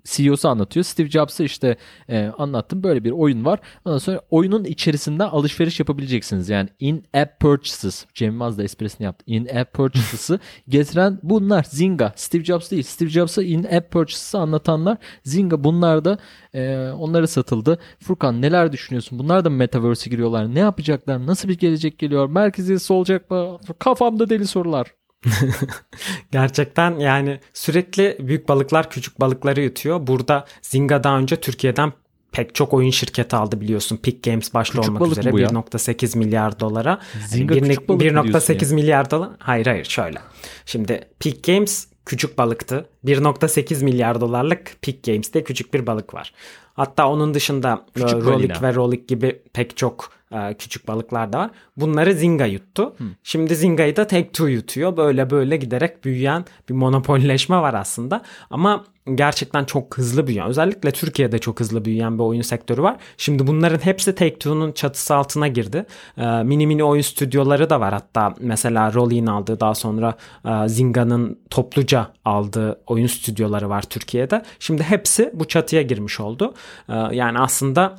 CEO'su anlatıyor. Steve Jobs'a işte e, anlattım böyle bir oyun var. Ondan sonra oyunun içerisinden alışveriş yapabileceksiniz. Yani in-app purchases. Cem Yılmaz da esprisini yaptı. In-app purchases'ı getiren bunlar. Zynga. Steve Jobs değil. Steve Jobs'a in-app purchases'ı anlatanlar. Zynga bunlar da e, onlara satıldı. Furkan neler düşünüyorsun? Bunlar da Metaverse'e giriyorlar. Ne yapacaklar? Nasıl bir gelecek geliyor? Merkeziyesi olacak mı? Kafamda deli sorular. Gerçekten yani sürekli büyük balıklar küçük balıkları yutuyor. Burada Zynga daha önce Türkiye'den pek çok oyun şirketi aldı biliyorsun. Peak Games başta küçük olmak üzere 1.8 milyar dolara. Zynga yani 1.8 milyar dolar. Hayır hayır şöyle. Şimdi Peak Games küçük balıktı. 1.8 milyar dolarlık Peak Games'te küçük bir balık var. Hatta onun dışında küçük Rolik ve Rolik gibi pek çok e, küçük balıklar da var. Bunları Zynga yuttu. Hı. Şimdi Zynga'yı da Take-Two yutuyor. Böyle böyle giderek büyüyen bir monopolleşme var aslında. Ama gerçekten çok hızlı büyüyen özellikle Türkiye'de çok hızlı büyüyen bir oyun sektörü var. Şimdi bunların hepsi Take-Two'nun çatısı altına girdi. Ee, mini mini oyun stüdyoları da var. Hatta mesela Rolling aldığı daha sonra e, Zynga'nın topluca aldığı oyun stüdyoları var Türkiye'de. Şimdi hepsi bu çatıya girmiş oldu. Ee, yani aslında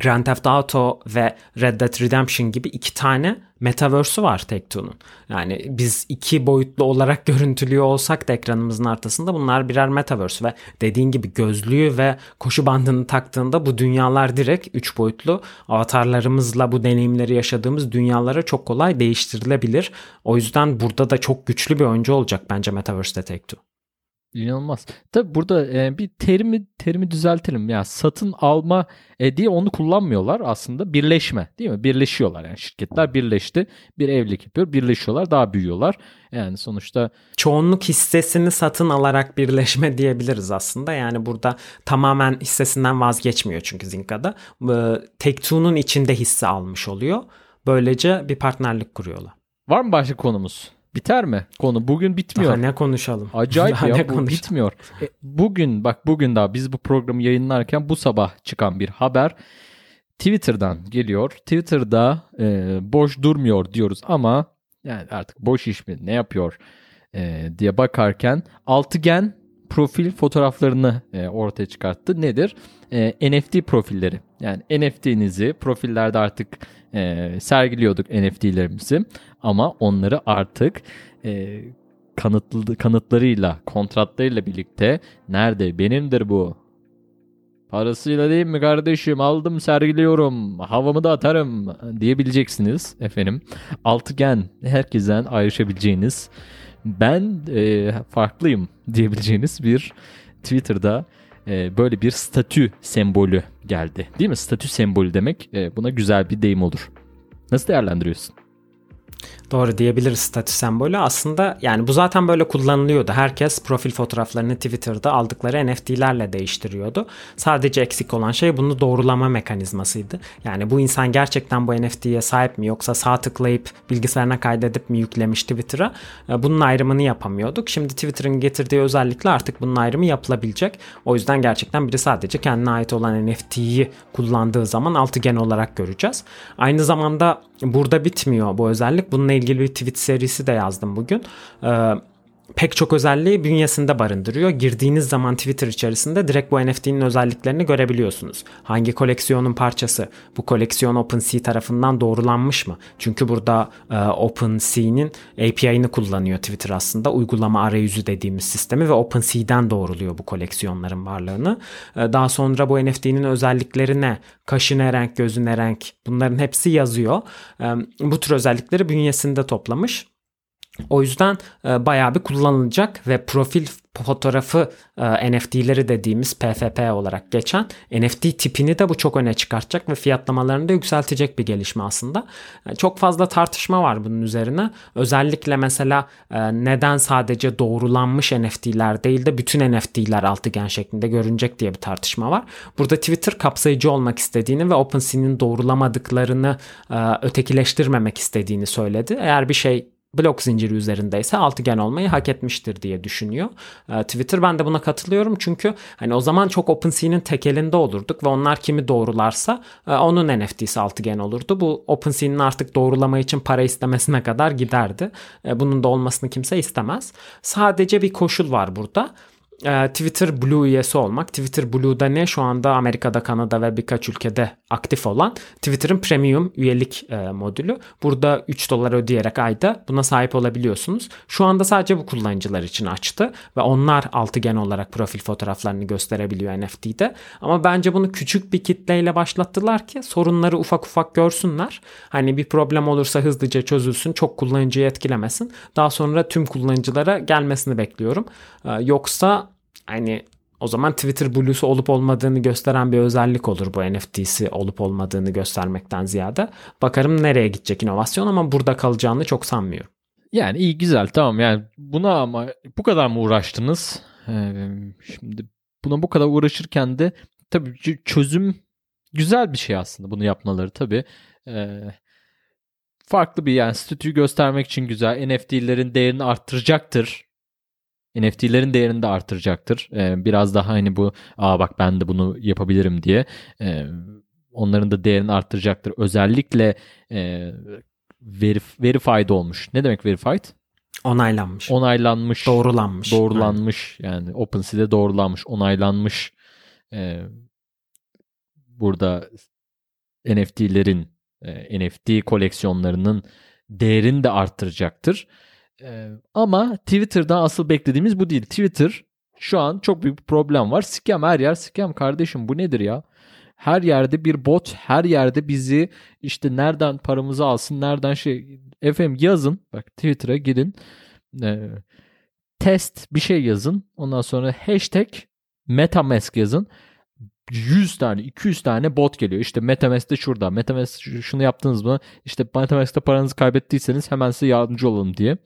Grand Theft Auto ve Red Dead Redemption gibi iki tane metaverse'ü var Take-Two'nun. Yani biz iki boyutlu olarak görüntülüyor olsak da ekranımızın arkasında bunlar birer metaverse ve dediğin gibi gözlüğü ve koşu bandını taktığında bu dünyalar direkt üç boyutlu avatarlarımızla bu deneyimleri yaşadığımız dünyalara çok kolay değiştirilebilir. O yüzden burada da çok güçlü bir oyuncu olacak bence Metaverse'de Take-Two. İnanılmaz. Tabi burada e, bir terimi terimi düzeltelim. Yani satın alma e, diye onu kullanmıyorlar aslında. Birleşme değil mi? Birleşiyorlar yani şirketler birleşti. Bir evlilik yapıyor. Birleşiyorlar. Daha büyüyorlar. Yani sonuçta çoğunluk hissesini satın alarak birleşme diyebiliriz aslında. Yani burada tamamen hissesinden vazgeçmiyor çünkü Zinka'da. E, Take-Two'nun içinde hisse almış oluyor. Böylece bir partnerlik kuruyorlar. Var mı başka konumuz? Biter mi konu? Bugün bitmiyor. Daha ne konuşalım? Acayip daha ya ne bu konuşalım? bitmiyor. E, bugün bak bugün daha biz bu programı yayınlarken bu sabah çıkan bir haber Twitter'dan geliyor. Twitter'da e, boş durmuyor diyoruz ama yani artık boş iş mi ne yapıyor e, diye bakarken altıgen profil fotoğraflarını e, ortaya çıkarttı. Nedir? E, NFT profilleri. Yani NFT'nizi profillerde artık e, sergiliyorduk NFT'lerimizi ama onları artık e, kanıtlı, kanıtlarıyla, kontratlarıyla birlikte nerede? Benimdir bu? Parasıyla değil mi kardeşim? Aldım sergiliyorum. Havamı da atarım. diyebileceksiniz efendim. Altıgen herkesten ayrışabileceğiniz ben e, farklıyım diyebileceğiniz bir Twitter'da e, böyle bir statü sembolü geldi. Değil mi? Statü sembolü demek e, buna güzel bir deyim olur. Nasıl değerlendiriyorsun? Doğru diyebiliriz statü sembolü. Aslında yani bu zaten böyle kullanılıyordu. Herkes profil fotoğraflarını Twitter'da aldıkları NFT'lerle değiştiriyordu. Sadece eksik olan şey bunu doğrulama mekanizmasıydı. Yani bu insan gerçekten bu NFT'ye sahip mi yoksa sağ tıklayıp bilgisayarına kaydedip mi yüklemiş Twitter'a? E, bunun ayrımını yapamıyorduk. Şimdi Twitter'ın getirdiği özellikle artık bunun ayrımı yapılabilecek. O yüzden gerçekten biri sadece kendine ait olan NFT'yi kullandığı zaman altıgen olarak göreceğiz. Aynı zamanda burada bitmiyor bu özellik. Bununla ilgili bir tweet serisi de yazdım bugün. Ee, pek çok özelliği bünyesinde barındırıyor. Girdiğiniz zaman Twitter içerisinde direkt bu NFT'nin özelliklerini görebiliyorsunuz. Hangi koleksiyonun parçası? Bu koleksiyon OpenSea tarafından doğrulanmış mı? Çünkü burada e, OpenSea'nin API'ını kullanıyor Twitter aslında. Uygulama arayüzü dediğimiz sistemi ve OpenSea'den doğruluyor bu koleksiyonların varlığını. E, daha sonra bu NFT'nin özellikleri ne? Kaşı ne renk, gözü ne renk? Bunların hepsi yazıyor. E, bu tür özellikleri bünyesinde toplamış. O yüzden e, bayağı bir kullanılacak ve profil fotoğrafı e, NFT'leri dediğimiz PFP olarak geçen NFT tipini de bu çok öne çıkartacak ve fiyatlamalarını da yükseltecek bir gelişme aslında. E, çok fazla tartışma var bunun üzerine. Özellikle mesela e, neden sadece doğrulanmış NFT'ler değil de bütün NFT'ler altıgen şeklinde görünecek diye bir tartışma var. Burada Twitter kapsayıcı olmak istediğini ve OpenSea'nin doğrulamadıklarını e, ötekileştirmemek istediğini söyledi. Eğer bir şey blok zinciri üzerindeyse altıgen olmayı hak etmiştir diye düşünüyor. Ee, Twitter ben de buna katılıyorum çünkü hani o zaman çok OpenSea'nin tekelinde olurduk ve onlar kimi doğrularsa e, onun NFT'si altıgen olurdu. Bu OpenSea'nin artık doğrulama için para istemesine kadar giderdi. E, bunun da olmasını kimse istemez. Sadece bir koşul var burada. Ee, Twitter Blue üyesi olmak. Twitter Blue'da ne? Şu anda Amerika'da, Kanada ve birkaç ülkede aktif olan Twitter'ın premium üyelik e, modülü. Burada 3 dolar ödeyerek ayda buna sahip olabiliyorsunuz. Şu anda sadece bu kullanıcılar için açtı ve onlar altıgen olarak profil fotoğraflarını gösterebiliyor NFT'de. Ama bence bunu küçük bir kitleyle başlattılar ki sorunları ufak ufak görsünler. Hani bir problem olursa hızlıca çözülsün, çok kullanıcıyı etkilemesin. Daha sonra tüm kullanıcılara gelmesini bekliyorum. Ee, yoksa hani o zaman Twitter Blue'su olup olmadığını gösteren bir özellik olur bu NFT'si olup olmadığını göstermekten ziyade. Bakarım nereye gidecek inovasyon ama burada kalacağını çok sanmıyorum. Yani iyi güzel tamam yani buna ama bu kadar mı uğraştınız? Ee, şimdi buna bu kadar uğraşırken de tabii çözüm güzel bir şey aslında bunu yapmaları tabii. Ee, farklı bir yani statüyü göstermek için güzel. NFT'lerin değerini arttıracaktır. NFT'lerin değerini de artıracaktır. Ee, biraz daha hani bu aa bak ben de bunu yapabilirim diye e, onların da değerini arttıracaktır. Özellikle e, verif verified olmuş. Ne demek verified? Onaylanmış. Onaylanmış. Doğrulanmış. Doğrulanmış. Evet. Yani OpenSea'de doğrulanmış, onaylanmış. E, burada NFT'lerin, e, NFT koleksiyonlarının değerini de arttıracaktır. Ee, ama Twitter'da asıl beklediğimiz bu değil. Twitter şu an çok büyük bir problem var. Scam her yer scam kardeşim bu nedir ya? Her yerde bir bot, her yerde bizi işte nereden paramızı alsın, nereden şey efendim yazın. Bak Twitter'a gidin. E, test bir şey yazın. Ondan sonra hashtag MetaMask yazın. 100 tane 200 tane bot geliyor. İşte MetaMask'te şurada. MetaMask şunu yaptınız mı? İşte MetaMask'te paranızı kaybettiyseniz hemen size yardımcı olalım diye.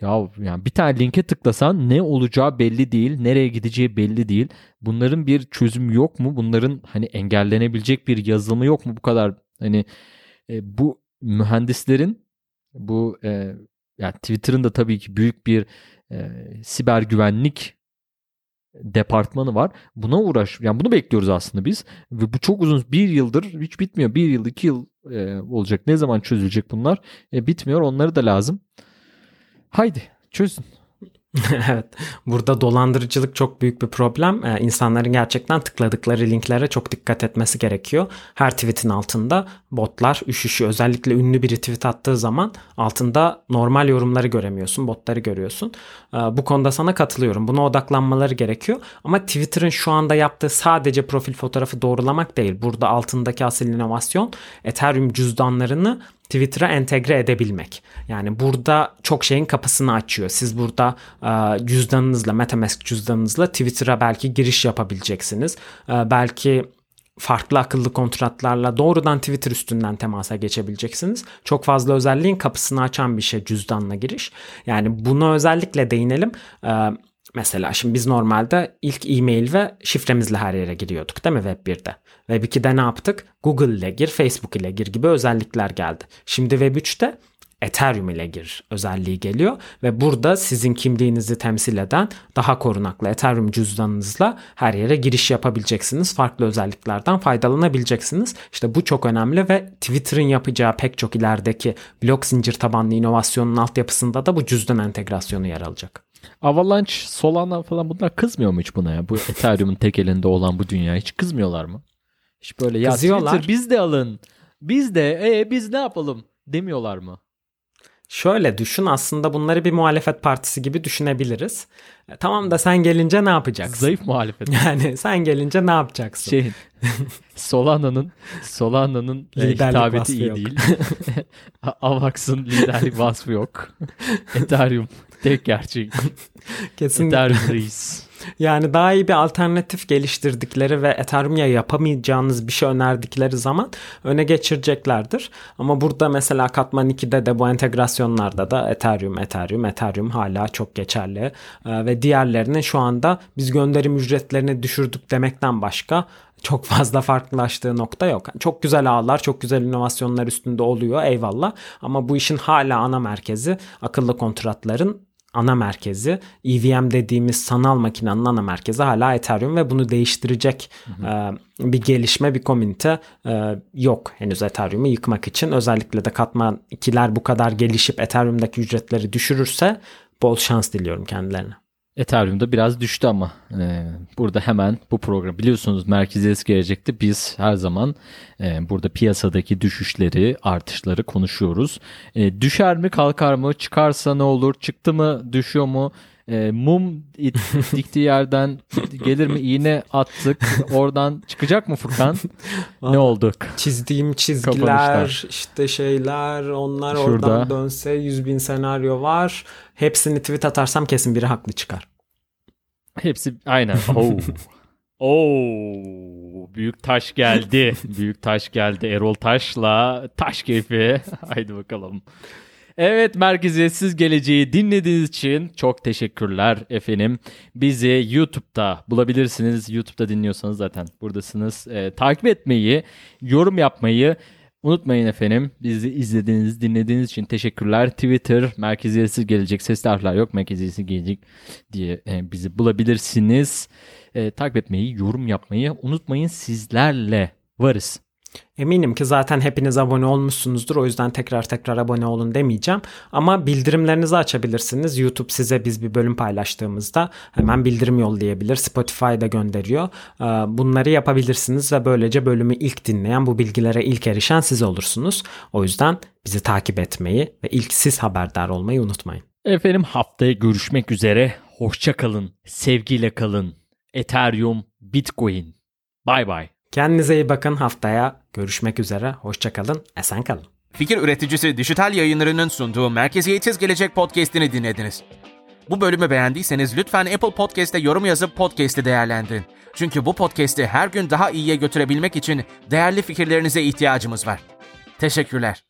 Ya yani bir tane linke tıklasan ne olacağı belli değil, nereye gideceği belli değil. Bunların bir çözümü yok mu? Bunların hani engellenebilecek bir yazılımı yok mu bu kadar? Hani e, bu mühendislerin bu e, yani Twitter'ın da tabii ki büyük bir e, siber güvenlik departmanı var. Buna uğraş. Yani bunu bekliyoruz aslında biz. Ve bu çok uzun bir yıldır hiç bitmiyor. Bir yıl iki yıl e, olacak. Ne zaman çözülecek bunlar? E, bitmiyor. Onları da lazım. Haydi çözün. evet. Burada dolandırıcılık çok büyük bir problem. Ee, insanların gerçekten tıkladıkları linklere çok dikkat etmesi gerekiyor. Her tweetin altında botlar üşüşüyor. Özellikle ünlü biri tweet attığı zaman altında normal yorumları göremiyorsun. Botları görüyorsun. Ee, bu konuda sana katılıyorum. Buna odaklanmaları gerekiyor. Ama Twitter'ın şu anda yaptığı sadece profil fotoğrafı doğrulamak değil. Burada altındaki asıl inovasyon Ethereum cüzdanlarını Twitter'a entegre edebilmek. Yani burada çok şeyin kapısını açıyor. Siz burada e, cüzdanınızla, MetaMask cüzdanınızla Twitter'a belki giriş yapabileceksiniz. E, belki farklı akıllı kontratlarla doğrudan Twitter üstünden temasa geçebileceksiniz. Çok fazla özelliğin kapısını açan bir şey cüzdanla giriş. Yani buna özellikle değinelim. E, Mesela şimdi biz normalde ilk e-mail ve şifremizle her yere giriyorduk değil mi Web 1'de? Web 2'de ne yaptık? Google ile gir, Facebook ile gir gibi özellikler geldi. Şimdi Web 3'te Ethereum ile gir özelliği geliyor ve burada sizin kimliğinizi temsil eden daha korunaklı Ethereum cüzdanınızla her yere giriş yapabileceksiniz. Farklı özelliklerden faydalanabileceksiniz. İşte bu çok önemli ve Twitter'ın yapacağı pek çok ilerideki blok zincir tabanlı inovasyonun altyapısında da bu cüzdan entegrasyonu yer alacak. Avalanche, Solana falan bunlar kızmıyor mu hiç buna ya? Bu Ethereum'un tek elinde olan bu dünya hiç kızmıyorlar mı? Hiç böyle ya Kızıyorlar. Twitter biz de alın. Biz de e biz ne yapalım demiyorlar mı? Şöyle düşün aslında bunları bir muhalefet partisi gibi düşünebiliriz. E, tamam da sen gelince ne yapacaksın? Zayıf muhalefet. Yani sen gelince ne yapacaksın? Şeyin Solana'nın Solana'nın e, hitabeti iyi yok. değil. Avax'ın liderlik vasfı yok. Ethereum tek gerçek. Kesinlikle. Ethereum reis. Yani daha iyi bir alternatif geliştirdikleri ve Ethereum'ya yapamayacağınız bir şey önerdikleri zaman öne geçireceklerdir. Ama burada mesela Katman 2'de de bu entegrasyonlarda da Ethereum, Ethereum, Ethereum hala çok geçerli. Ee, ve diğerlerinin şu anda biz gönderim ücretlerini düşürdük demekten başka çok fazla farklılaştığı nokta yok. Çok güzel ağlar, çok güzel inovasyonlar üstünde oluyor eyvallah. Ama bu işin hala ana merkezi akıllı kontratların ana merkezi EVM dediğimiz sanal makinenin ana merkezi hala Ethereum ve bunu değiştirecek e, bir gelişme bir komünite e, yok henüz Ethereum'u yıkmak için. Özellikle de katman ikiler bu kadar gelişip Ethereum'daki ücretleri düşürürse bol şans diliyorum kendilerine. Ethereum'da biraz düştü ama e, burada hemen bu program biliyorsunuz merkeziyetsiz gelecekte biz her zaman e, burada piyasadaki düşüşleri artışları konuşuyoruz. E, düşer mi kalkar mı çıkarsa ne olur çıktı mı düşüyor mu e, mum it, diktiği yerden gelir mi iğne attık oradan çıkacak mı Furkan ne oldu? Çizdiğim çizgiler Kapanışlar. işte şeyler onlar Şurada. oradan dönse 100 bin senaryo var. Hepsini tweet atarsam kesin biri haklı çıkar. Hepsi aynen. Oo. Oo, büyük taş geldi. büyük taş geldi. Erol Taş'la taş keyfi. Haydi bakalım. Evet merkeziyetsiz geleceği dinlediğiniz için çok teşekkürler efendim. Bizi YouTube'da bulabilirsiniz. YouTube'da dinliyorsanız zaten buradasınız. Ee, takip etmeyi, yorum yapmayı unutmayın efendim. Bizi izlediğiniz, dinlediğiniz için teşekkürler. Twitter merkeziyetsiz gelecek sesli harfler yok. Merkeziyetsiz gelecek diye e, bizi bulabilirsiniz. E, takip etmeyi, yorum yapmayı unutmayın. Sizlerle varız. Eminim ki zaten hepiniz abone olmuşsunuzdur. O yüzden tekrar tekrar abone olun demeyeceğim. Ama bildirimlerinizi açabilirsiniz. YouTube size biz bir bölüm paylaştığımızda hemen bildirim yollayabilir. Spotify'da gönderiyor. Ee, Bunları yapabilirsiniz ve böylece bölümü ilk dinleyen, bu bilgilere ilk erişen siz olursunuz. O yüzden bizi takip etmeyi ve ilk siz haberdar olmayı unutmayın. Efendim haftaya görüşmek üzere. Hoşça kalın. Sevgiyle kalın. Ethereum, Bitcoin. Bye bye. Kendinize iyi bakın. Haftaya görüşmek üzere. Hoşçakalın. Esen kalın. Fikir üreticisi dijital yayınlarının sunduğu Merkeziyetsiz Gelecek podcast'ini dinlediniz. Bu bölümü beğendiyseniz lütfen Apple Podcast'te yorum yazıp podcast'i değerlendirin. Çünkü bu podcast'i her gün daha iyiye götürebilmek için değerli fikirlerinize ihtiyacımız var. Teşekkürler.